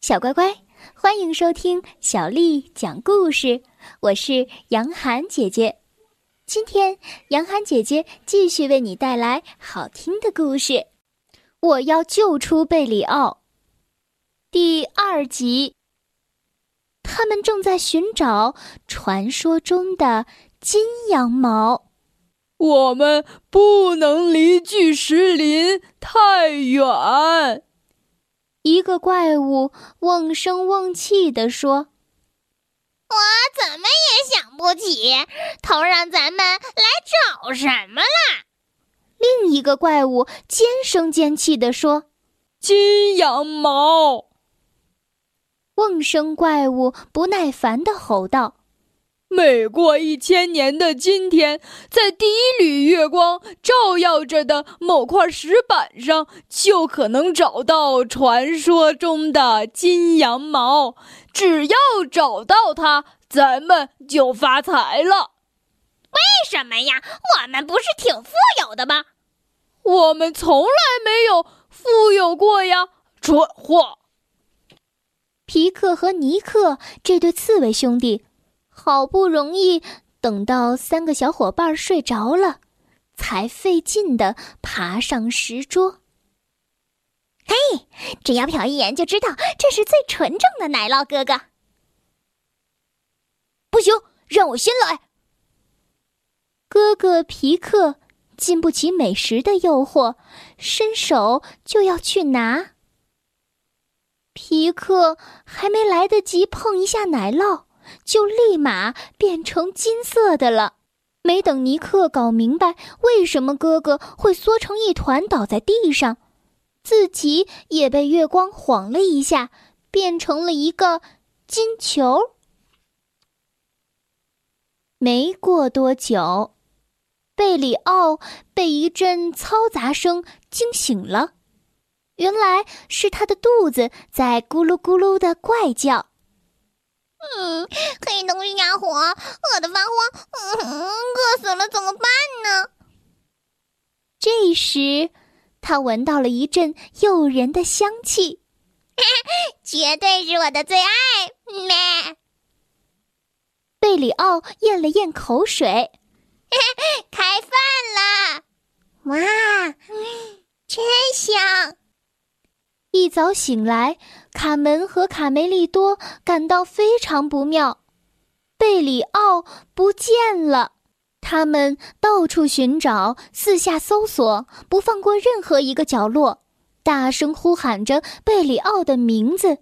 小乖乖，欢迎收听小丽讲故事。我是杨涵姐姐，今天杨涵姐姐继续为你带来好听的故事。我要救出贝里奥。第二集，他们正在寻找传说中的金羊毛。我们不能离巨石林太远。一个怪物瓮声瓮气地说：“我怎么也想不起头让咱们来找什么了。”另一个怪物尖声尖气地说：“金羊毛。”瓮声怪物不耐烦地吼道。每过一千年的今天，在第一缕月光照耀着的某块石板上，就可能找到传说中的金羊毛。只要找到它，咱们就发财了。为什么呀？我们不是挺富有的吗？我们从来没有富有过呀！蠢货！皮克和尼克这对刺猬兄弟。好不容易等到三个小伙伴睡着了，才费劲的爬上石桌。嘿，只要瞟一眼就知道这是最纯正的奶酪哥哥。不行，让我先来。哥哥皮克经不起美食的诱惑，伸手就要去拿。皮克还没来得及碰一下奶酪。就立马变成金色的了。没等尼克搞明白为什么哥哥会缩成一团倒在地上，自己也被月光晃了一下，变成了一个金球。没过多久，贝里奥被一阵嘈杂声惊醒了，原来是他的肚子在咕噜咕噜的怪叫。嗯，黑灯瞎火，饿得发慌，嗯，饿死了怎么办呢？这时，他闻到了一阵诱人的香气，绝对是我的最爱。咩！贝里奥咽了咽口水，开饭了！哇，真香！一早醒来，卡门和卡梅利多感到非常不妙，贝里奥不见了。他们到处寻找，四下搜索，不放过任何一个角落，大声呼喊着贝里奥的名字。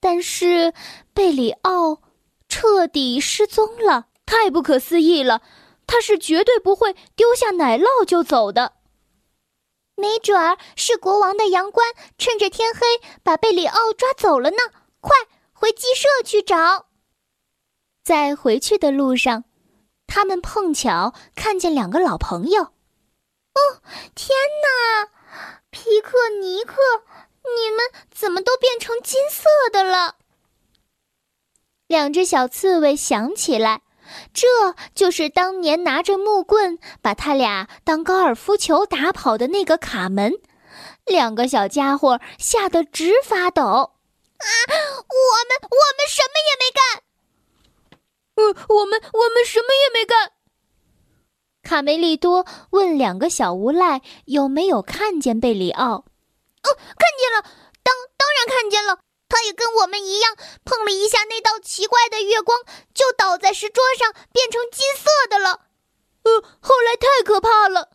但是贝里奥彻底失踪了，太不可思议了！他是绝对不会丢下奶酪就走的。没准儿是国王的羊倌趁着天黑把贝里奥抓走了呢！快回鸡舍去找。在回去的路上，他们碰巧看见两个老朋友。哦，天哪！皮克、尼克，你们怎么都变成金色的了？两只小刺猬想起来。这就是当年拿着木棍把他俩当高尔夫球打跑的那个卡门，两个小家伙吓得直发抖。啊！我们我们什么也没干。嗯，我们我们什么也没干。卡梅利多问两个小无赖有没有看见贝里奥。哦，看见了，当当然看见了。他也跟我们一样，碰了一下那道奇怪的月光，就倒在石桌上，变成金色的了。呃，后来太可怕了，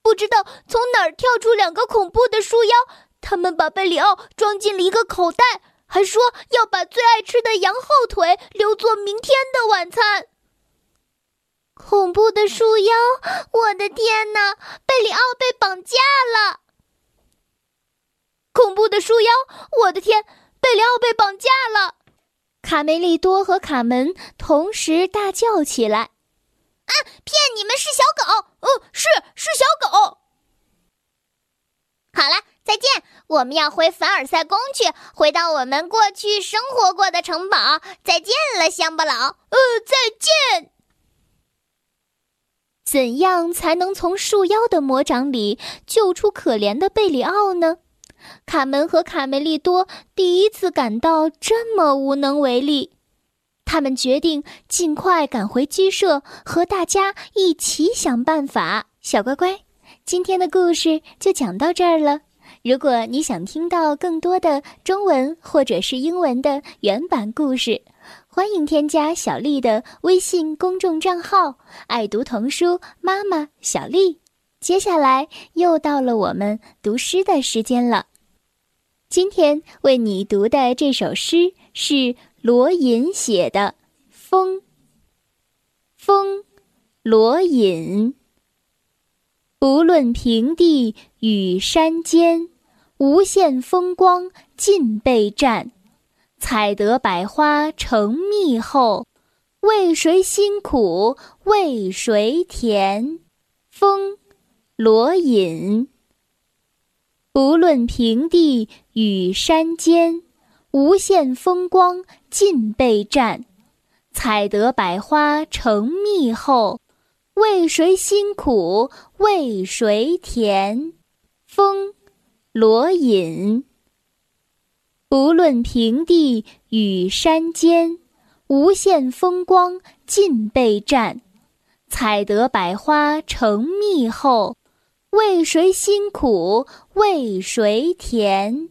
不知道从哪儿跳出两个恐怖的树妖，他们把贝里奥装进了一个口袋，还说要把最爱吃的羊后腿留作明天的晚餐。恐怖的树妖，我的天哪！贝里奥被绑架了。树妖！我的天，贝里奥被绑架了！卡梅利多和卡门同时大叫起来：“啊，骗你们是小狗！哦，是是小狗！”好了，再见！我们要回凡尔赛宫去，回到我们过去生活过的城堡。再见了，乡巴佬！呃，再见。怎样才能从树妖的魔掌里救出可怜的贝里奥呢？卡门和卡梅利多第一次感到这么无能为力。他们决定尽快赶回鸡舍，和大家一起想办法。小乖乖，今天的故事就讲到这儿了。如果你想听到更多的中文或者是英文的原版故事，欢迎添加小丽的微信公众账号“爱读童书妈妈小丽”。接下来又到了我们读诗的时间了。今天为你读的这首诗是。罗隐写的《风》，风，罗隐。不论平地与山尖，无限风光尽被占。采得百花成蜜后，为谁辛苦为谁甜？风，罗隐。不论平地与山尖。无限风光尽被占，采得百花成蜜后，为谁辛苦为谁甜？风，罗隐。不论平地与山尖，无限风光尽被占，采得百花成蜜后，为谁辛苦为谁甜？